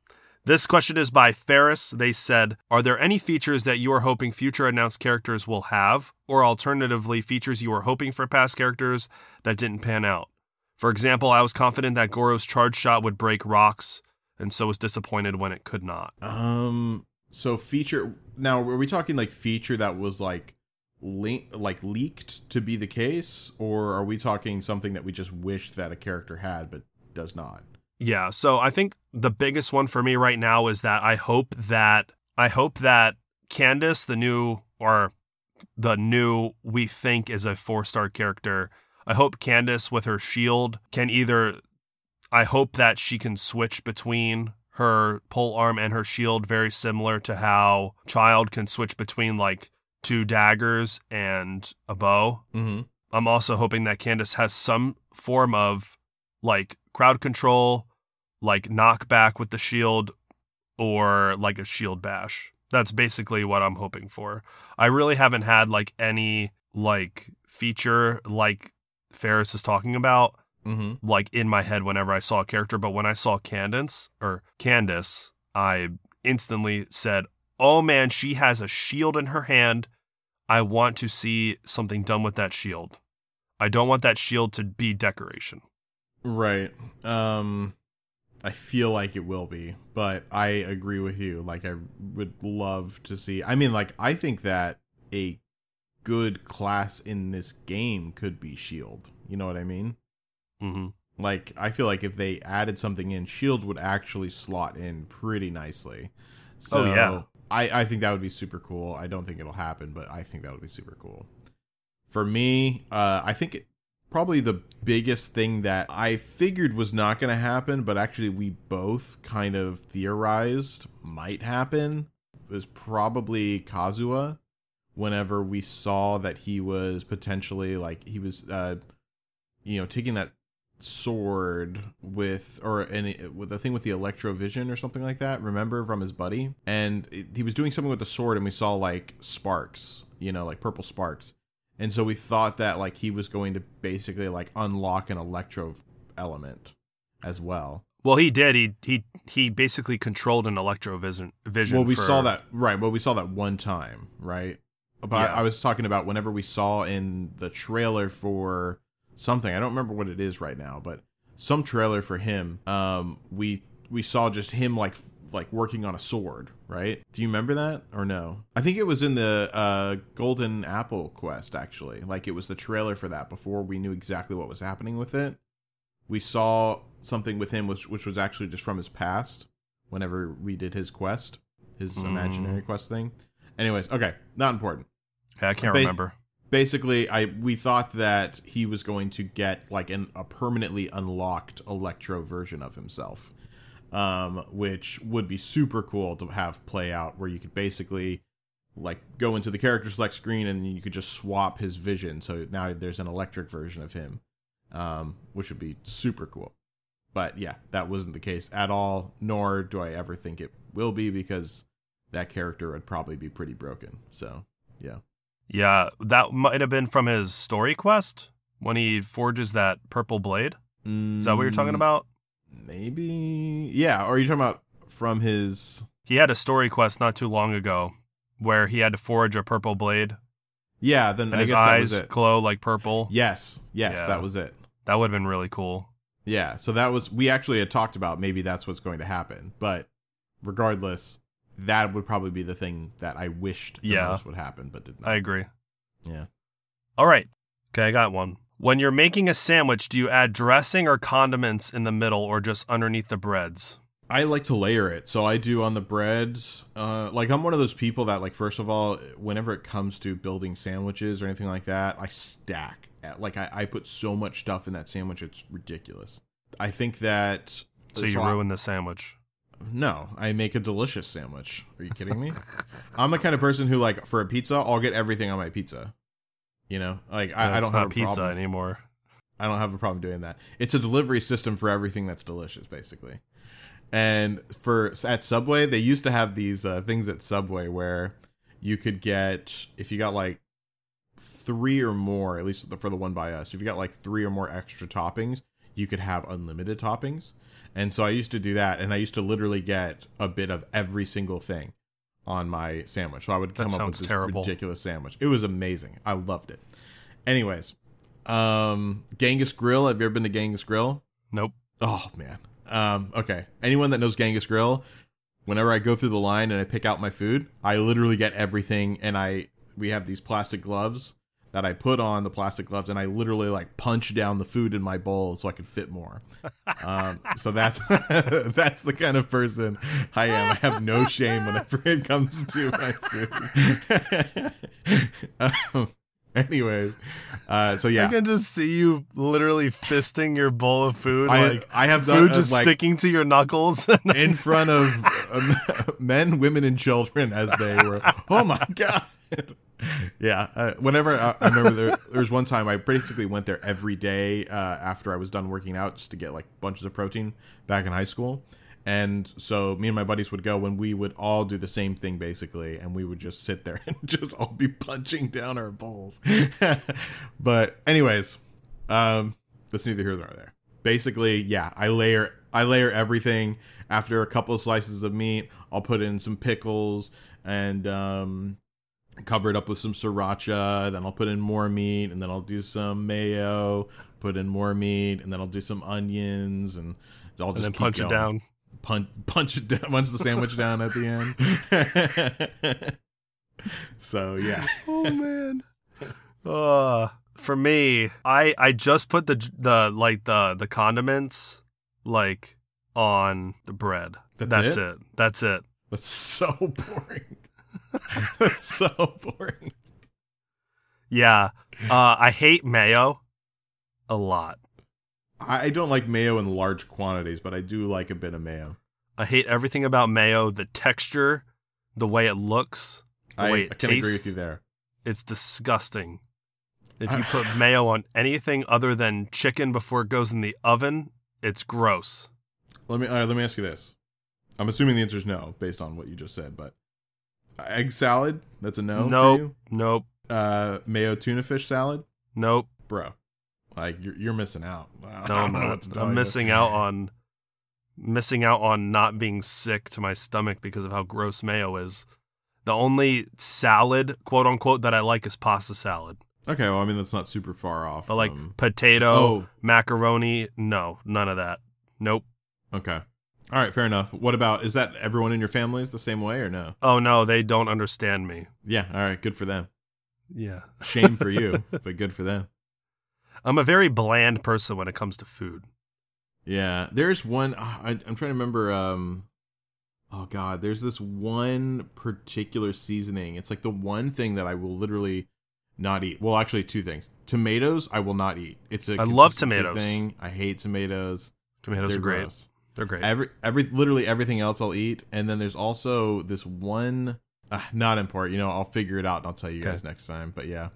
This question is by Ferris. They said, Are there any features that you are hoping future announced characters will have, or alternatively, features you were hoping for past characters that didn't pan out? For example, I was confident that Goro's charge shot would break rocks, and so was disappointed when it could not. um. So feature. Now, are we talking like feature that was like link like leaked to be the case, or are we talking something that we just wish that a character had but does not? Yeah, so I think the biggest one for me right now is that I hope that I hope that Candace, the new or the new we think is a four star character, I hope Candace with her shield can either I hope that she can switch between her pole arm and her shield very similar to how Childe can switch between like two daggers and a bow. Mm-hmm. I'm also hoping that Candace has some form of like crowd control, like knockback with the shield, or like a shield bash. That's basically what I'm hoping for. I really haven't had like any like feature like Ferris is talking about Mm-hmm. like in my head whenever I saw a character, but when I saw Candace or Candace, I instantly said, "Oh man, she has a shield in her hand. I want to see something done with that shield. I don't want that shield to be decoration." Right. Um. I feel like it will be, but I agree with you. Like, I would love to see. I mean, like, I think that a good class in this game could be Shield. You know what I mean? hmm Like, I feel like if they added something in, Shields would actually slot in pretty nicely. So, Oh, yeah. I, I think that would be super cool. I don't think it'll happen, but I think that would be super cool. For me, uh, I think it, probably the biggest thing that I figured was not going to happen, but actually we both kind of theorized might happen was probably Kazuha. Whenever we saw that he was potentially like he was, uh, you know, taking that sword with or any with the thing with the electrovision or something like that remember from his buddy and he was doing something with the sword and we saw like sparks you know like purple sparks and so we thought that like he was going to basically like unlock an electro element as well Well, he did. He he he basically controlled an electrovision vision. well we for- saw that right well we saw that one time right but Yeah. I, I was talking about whenever we saw in the trailer for something i don't remember what it is right now but some trailer for him um we we saw just him like like working on a sword right? Do you remember that or no? I think it was in the uh golden apple quest actually. Like it was the trailer for that before we knew exactly what was happening with it. We saw something with him which, which was actually just from his past whenever we did his quest his Mm. imaginary quest thing. Anyways okay not important. Yeah, I can't Ba- remember. basically i we thought that he was going to get like an, a permanently unlocked electro version of himself um, which would be super cool to have play out where you could basically like go into the character select screen and you could just swap his vision so now there's an electric version of him um, which would be super cool but yeah that wasn't the case at all nor do i ever think it will be because that character would probably be pretty broken so yeah Yeah, that might have been from his story quest when he forges that purple blade. Is that what you're talking Mm, about? Maybe. Yeah. Or are you talking about from his? He had a story quest not too long ago where he had to forge a purple blade Yeah. Then and I his guess that was eyes it. glow like purple. Yes. Yes. Yeah. That was it. That would have been really cool. Yeah, so that was we actually had talked about maybe that's what's going to happen, but regardless, that would probably be the thing that I wished the Yeah. most would happen, but did not. I agree. yeah. All right. Okay, I got one. When you're making a sandwich, do you add dressing or condiments in the middle or just underneath the breads? I like to layer it. So I do on the breads. Uh, like I'm one of those people that like first of all, whenever it comes to building sandwiches or anything like that, I stack. Like I, I put so much stuff in that sandwich, it's ridiculous. I think that So you ruin the sandwich. No, I make a delicious sandwich. Are you kidding me? I'm the kind of person who like for a pizza, I'll get everything on my pizza. You know, like I, I don't have a pizza problem. anymore. I don't have a problem doing that. It's a delivery system for everything that's delicious, basically. And for at Subway, they used to have these uh, things at Subway where you could get if you got like three or more, at least for the one by us, if you got like three or more extra toppings, you could have unlimited toppings. And so I used to do that, and I used to literally get a bit of every single thing on my sandwich. So I would That come up with this terrible. ridiculous sandwich. It was amazing. I loved it. Anyways, um, Genghis Grill. Have you ever been to Genghis Grill? Nope. Oh man. Um, okay. Anyone that knows Genghis Grill, whenever I go through the line and I pick out my food, I literally get everything and I we have these plastic gloves that I put on the plastic gloves and I literally like punch down the food in my bowl so I could fit more. Um, so that's that's the kind of person I am. I have no shame whenever it comes to my food. um, anyways, uh, so yeah, I can just see you literally fisting your bowl of food, I, like I have done food uh, just like, sticking to your knuckles. in front of um, men, women, and children as they were. Oh my god! Yeah. Uh, whenever I, I remember, there, there was one time I basically went there every day uh, after I was done working out just to get like bunches of protein back in high school. And so me and my buddies would go when we would all do the same thing basically, and we would just sit there and just all be punching down our bowls. but anyways, um, that's neither here nor there. Basically, yeah, I layer I layer everything. After a couple of slices of meat, I'll put in some pickles and um, cover it up with some sriracha. Then I'll put in more meat, and then I'll do some mayo. Put in more meat, and then I'll do some onions, and I'll just punch it down. Punch, punch it down, punch the sandwich down at the end. so yeah, Oh man. Uh for me, I I just put the the like the the condiments like on the bread. That's it? That's it. that's so boring. That's so boring. Yeah. Uh I hate mayo a lot. I I don't like mayo in large quantities, but I do like a bit of mayo. I hate everything about mayo, the texture, the way it looks, the I, way I it can agree with you there. It's disgusting. If you put mayo on anything other than chicken before it goes in the oven, it's gross. Let me uh, let me ask you this. I'm assuming the answer is no, based on what you just said. But egg salad, that's a no. nope. For you? Nope. Uh, mayo tuna fish salad, Nope. bro. Like you're you're missing out. I No, I'm not. what to tell I'm you. missing out on missing out on not being sick to my stomach because of how gross mayo is. The only salad, quote unquote, that I like is pasta salad. Okay, well, I mean that's not super far off. But like from- potato, Oh. macaroni, no, none of that. Nope. okay, all right, fair enough. What about is that everyone in your family is the same way or no? Oh no, they don't understand me. Yeah, all right, good for them. Yeah. Shame for you, but good for them. I'm a very bland person when it comes to food. Yeah, there's one. ah, I, I'm trying to remember. Um, oh God, there's this one particular seasoning. It's like the one thing that I will literally not eat. Well, actually, two things. Tomatoes, I will not eat. It's a I love tomatoes. Thing. I hate tomatoes. Tomatoes They're are great. gross. They're great. Every every literally everything else I'll eat, and then there's also this one. Uh, not important. You know, I'll figure it out and I'll tell you Okay. guys next time. But yeah,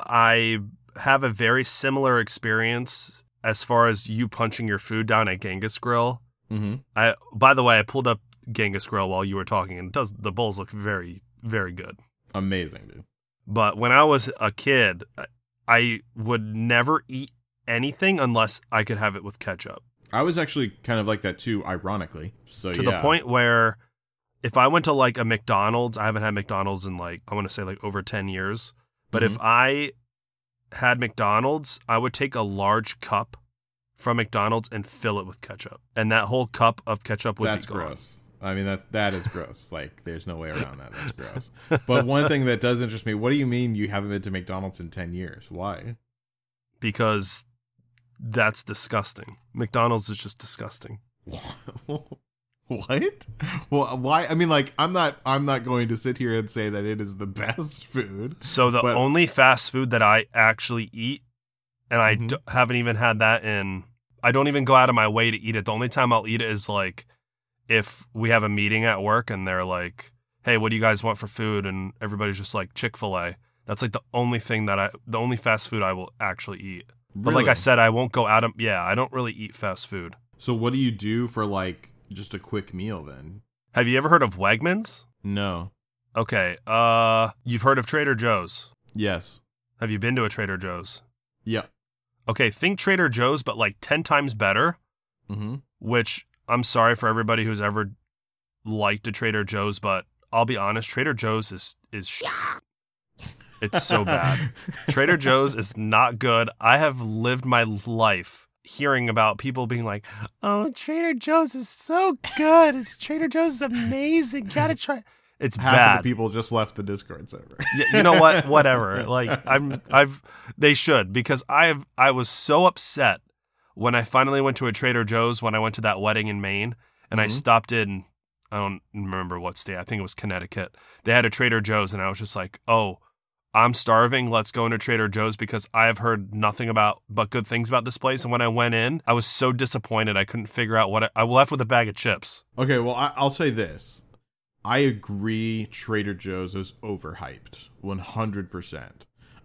I have a very similar experience as far as you punching your food down at Genghis Grill. mm-hmm. I by the way, I pulled up Genghis Grill while you were talking, and it does the bowls look very very good. amazing, dude. But when I was a kid, I- I would never eat anything unless I could have it with ketchup. I was actually kind of like that too, ironically. So To yeah. the point where if I went to like a McDonald's, I haven't had McDonald's in like I want to say like over 10 years, but if Mm-hmm. I had McDonald's, I would take a large cup from McDonald's and fill it with ketchup, and that whole cup of ketchup would That's be gone. gross. I mean that that is gross. like there's no way around that. That's gross. But one thing that does interest me, what do you mean you haven't been to McDonald's in 10 years? Why? because that's disgusting. McDonald's is just disgusting. what? Well, why? I mean like I'm not I'm not going to sit here and say that it is the best food. So the But- only fast food that I actually eat, and I Mhm. d- haven't even had that in. I don't even go out of my way to eat it. The only time I'll eat it is like if we have a meeting at work and they're like, "Hey, what do you guys want for food?" and everybody's just like Chick Fil A. That's like the only thing that I, the only fast food I will actually eat. But like I said, I won't go out of. Yeah, I don't really eat fast food. So what do you do for like just a quick meal then? Have you ever heard of Wegmans? No. Okay, uh, you've heard of Trader Joe's. Yes. Have you been to a Trader Joe's? Yeah. Okay, think Trader Joe's, but like 10 times better, Mm-hmm. which I'm sorry for everybody who's ever liked a Trader Joe's, but I'll be honest, Trader Joe's is, is sh- It's so bad. Trader Joe's is not good. I have lived my life hearing about people being like, "Oh, Trader Joe's is so good. It's Trader Joe's is amazing. Gotta try." It's Half bad. of the people just left the Discord server. Yeah, you know what? Whatever. Like I'm, I've. They should because I've. I was so upset when I finally went to a Trader Joe's when I went to that wedding in Maine, and I Mhm. stopped in. I don't remember what state. I think it was Connecticut. They had a Trader Joe's, and I was just like, "Oh, I'm starving. Let's go into Trader Joe's because I have heard nothing about but good things about this place." And when I went in, I was so disappointed. I couldn't figure out what I, I left with a bag of chips. Okay, well, I, I'll say this. I agree Trader Joe's is overhyped. 100%.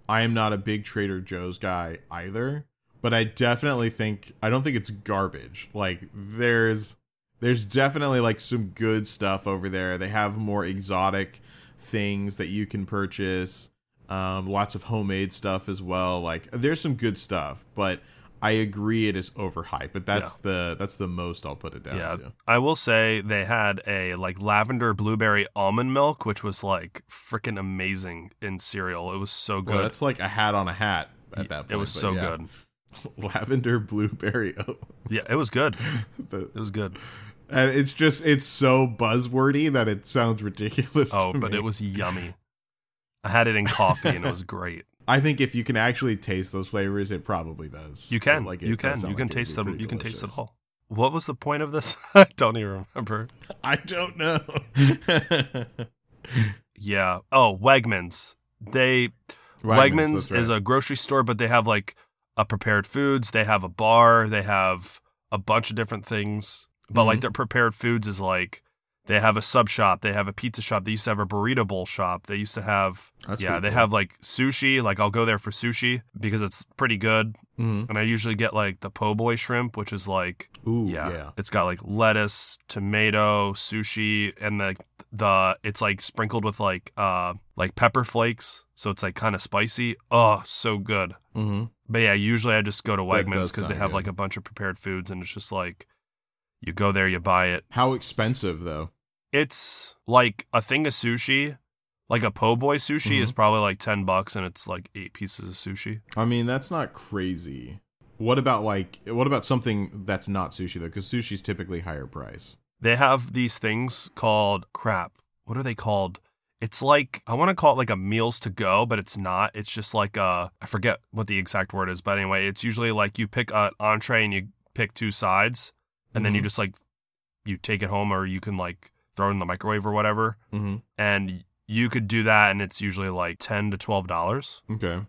I am not a big Trader Joe's guy either, but I definitely think I don't think it's garbage. Like there's there's definitely like some good stuff over there. They have more exotic things that you can purchase. Um, lots of homemade stuff as well. Like there's some good stuff, but I agree it is overhyped. But that's the that's the most I'll put it down yeah, to. I will say they had a like lavender blueberry almond milk, which was like freaking amazing in cereal. It was so good. Well, that's like a hat on a hat at that point. it was so yeah. good. Lavender blueberry. Oh. Yeah, it was good. The- It was good. and it's just it's so buzzwordy that it sounds ridiculous. Oh, but me. it was yummy. I had it in coffee and it was great. I think if you can actually taste those flavors, it probably does. You can, Like, you can, you can like it'd taste them. You can taste it all. What was the point of this? I don't even remember. I don't know. Yeah. Oh, Wegmans. They Wegmans, that's right. is a grocery store, but they have like a prepared foods. They have a bar. They have a bunch of different things. But like Mhm. their prepared foods is like they have a sub shop. They have a pizza shop. They used to have a burrito bowl shop. They used to have That's yeah. They cool. have like sushi. Like I'll go there for sushi because it's pretty good. Mhm. And I usually get like the po' boy shrimp, which is like Ooh, yeah, yeah. it's got like lettuce, tomato, sushi, and the the it's like sprinkled with like uh like pepper flakes, so it's like kind of spicy. Oh, so good. Mm-hmm. But yeah, usually I just go to Wegmans because they have good. like a bunch of prepared foods, and it's just like you go there, you buy it. How expensive though? It's like a thing of sushi, like a po' boy sushi Mm-hmm. is probably like ten bucks, and it's like eight pieces of sushi. I mean, that's not crazy. What about like what about something that's not sushi though? Because sushi's typically higher price. They have these things called crap. What are they called? It's like I want to call it like a meals to go, but it's not. It's just like uh I forget what the exact word is, but anyway, it's usually like you pick an entree and you pick two sides, and then you Mhm. just like you take it home or you can like throw it in the microwave or whatever, Mm-hmm. and you could do that, and it's usually like ten to twelve dollars. Okay.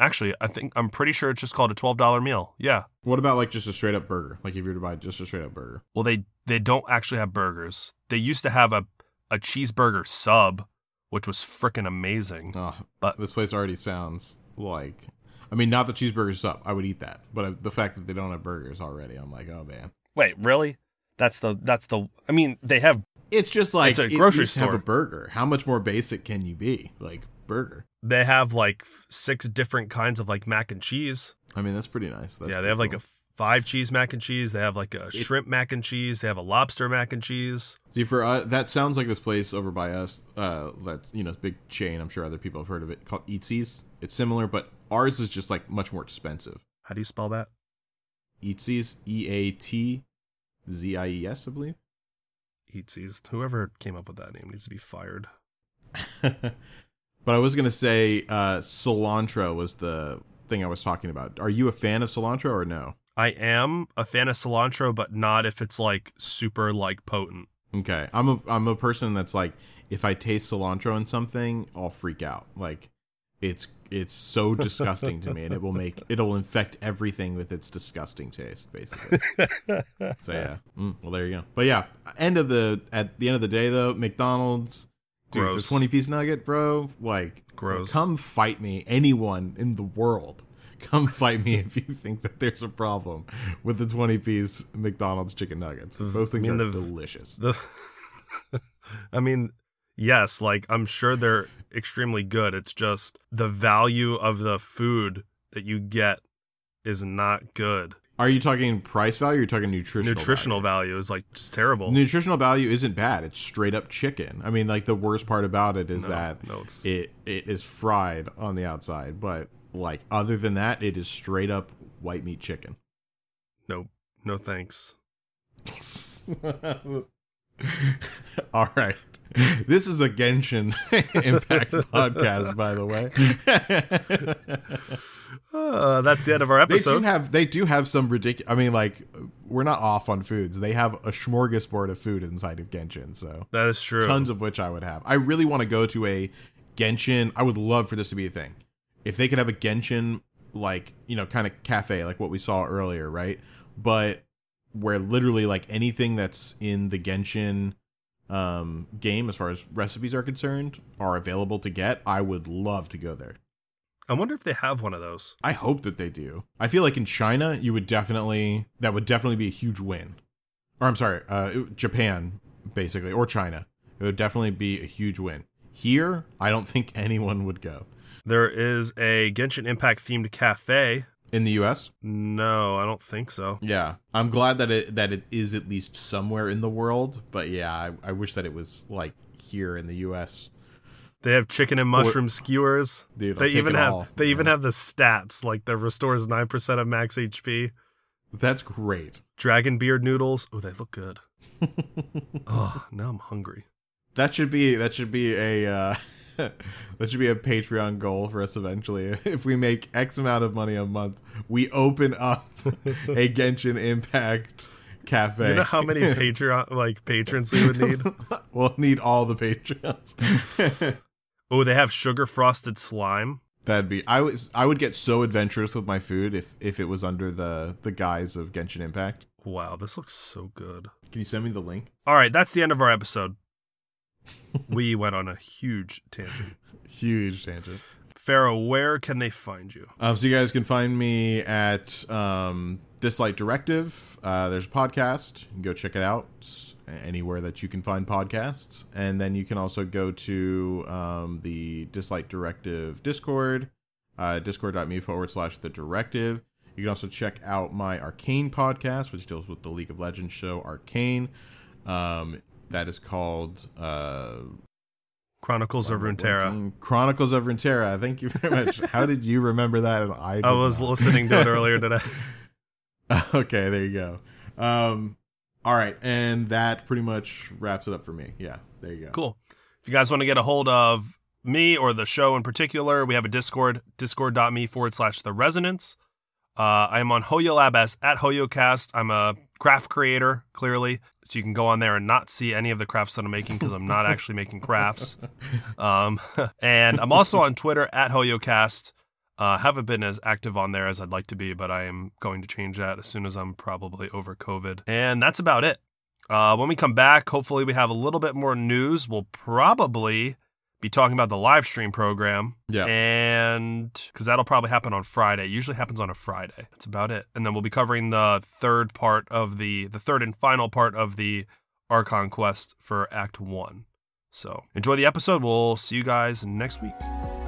Actually, I think I'm pretty sure it's just called a twelve dollar meal. Yeah. What about like just a straight up burger? Like if you were to buy just a straight up burger. Well, they they don't actually have burgers. They used to have a a cheeseburger sub, which was freaking amazing. Oh, But- this place already sounds like. I mean, not the cheeseburger sub. I would eat that, but uh, the fact that they don't have burgers already, I'm like, oh man. Wait, really? That's the that's the. I mean, they have It's just like It's a it grocery store. to have a burger. How much more basic can you be? Like burger. they have like six different kinds of like mac and cheese. I mean, that's pretty nice. That's yeah, they have like a five cheese mac and cheese. They have like a shrimp mac and cheese. They have a lobster mac and cheese. See, for uh, that sounds like this place over by us. Uh, that's you know, big chain. I'm sure other people have heard of it called Eatsies. It's similar, but ours is just like much more expensive. How do you spell that? Eatsies, E A T Z I E S, I believe. Eatsies. Whoever came up with that name needs to be fired. but I was gonna say uh, cilantro was the thing I was talking about. Are you a fan of cilantro or no? I am a fan of cilantro, but not if it's like super like potent. Okay, I'm a I'm a person that's like if I taste cilantro in something, I'll freak out. Like it's it's so disgusting to me, and it will make it'll infect everything with its disgusting taste, basically. so yeah, mm, well there you go. But yeah, end of the at the end of the day though, McDonald's, dude, the twenty piece nugget, bro. Like, Gross. Come fight me, anyone in the world. Come fight me if you think that there's a problem with the 20 piece McDonald's chicken nuggets. Those things I mean, are the- delicious. The I mean, yes, like I'm sure they're extremely good. It's just the value of the food that you get is not good. Are you talking price value or are you talking nutritional Nutritional value is like just terrible. Nutritional value isn't bad. It's straight up chicken. I mean, like the worst part about it is No, that no, it it is fried on the outside, but like other than that, it is straight up white meat chicken. no, no thanks. All right. This is a Genshin Impact podcast, by the way. Uh, that's the end of our episode. they do have they do have some ridiculous. I mean, like we're not off on foods. They have a smorgasbord of food inside of Genshin, so that is true. tons of which I would have. I really want to go to a Genshin. I would love for this to be a thing. If they could have a Genshin, like you know, kind of cafe, like what we saw earlier, right? But where literally like anything that's in the Genshin um, game, as far as recipes are concerned, are available to get. I would love to go there. I wonder if they have one of those. I hope that they do. I feel like in China, you would definitely that would definitely be a huge win. Or I'm sorry, uh, Japan basically, or China. It would definitely be a huge win. Here, I don't think anyone would go. There is a Genshin Impact themed cafe. In the U.S., No, I don't think so. yeah, I'm glad that it that it is at least somewhere in the world. But yeah, I, I wish that it was like here in the U.S. They have chicken and mushroom skewers. Dude, I'll they even have all. they even have the stats like the restores nine percent of max HP. That's great. Dragon beard noodles. Oh, they look good. oh, now I'm hungry. That should be that should be a uh, that should be a Patreon goal for us eventually. If we make X amount of money a month, we open up a Genshin Impact cafe. You know how many Patreon like patrons we would need? we'll need all the patrons. Oh, they have sugar frosted slime. That'd be I was I would get so adventurous with my food if if it was under the the guise of Genshin Impact. Wow, this looks so good. Can you send me the link? All right, that's the end of our episode. We went on a huge tangent. Huge tangent. Pharaoh, where can they find you? Um, so you guys can find me at um, Dislight Directive. Uh, there's a podcast. You can go check it out It's anywhere that you can find podcasts. And then you can also go to um, the Dislight Directive Discord, uh, discord.me forward slash the directive. You can also check out my Arcane podcast, which deals with the League of Legends show Arcane. Um, that is called uh, Chronicles of Runeterra. Chronicles of Runeterra. Thank you very much. How did you remember that? I, I was not? listening to it earlier today. okay, there you go. Um, all right, and that pretty much wraps it up for me. Yeah, there you go. Cool. If you guys want to get a hold of me or the show in particular, we have a Discord, discord.me forward slash the resonance. Uh, I am on Hoyo Lab as at HoyoCast. I'm a craft creator, clearly. So you can go on there and not see any of the crafts that I'm making because I'm not actually making crafts. Um, and I'm also on Twitter at HoyoCast. Uh, haven't been as active on there as I'd like to be, but I am going to change that as soon as I'm probably over COVID. And that's about it. Uh, when we come back, hopefully we have a little bit more news. We'll probably be talking about the live stream program. Yeah. And because that'll probably happen on Friday. It usually happens on a Friday. That's about it. And then we'll be covering the third part of the the third and final part of the Archon quest for Act One. So enjoy the episode. We'll see you guys next week.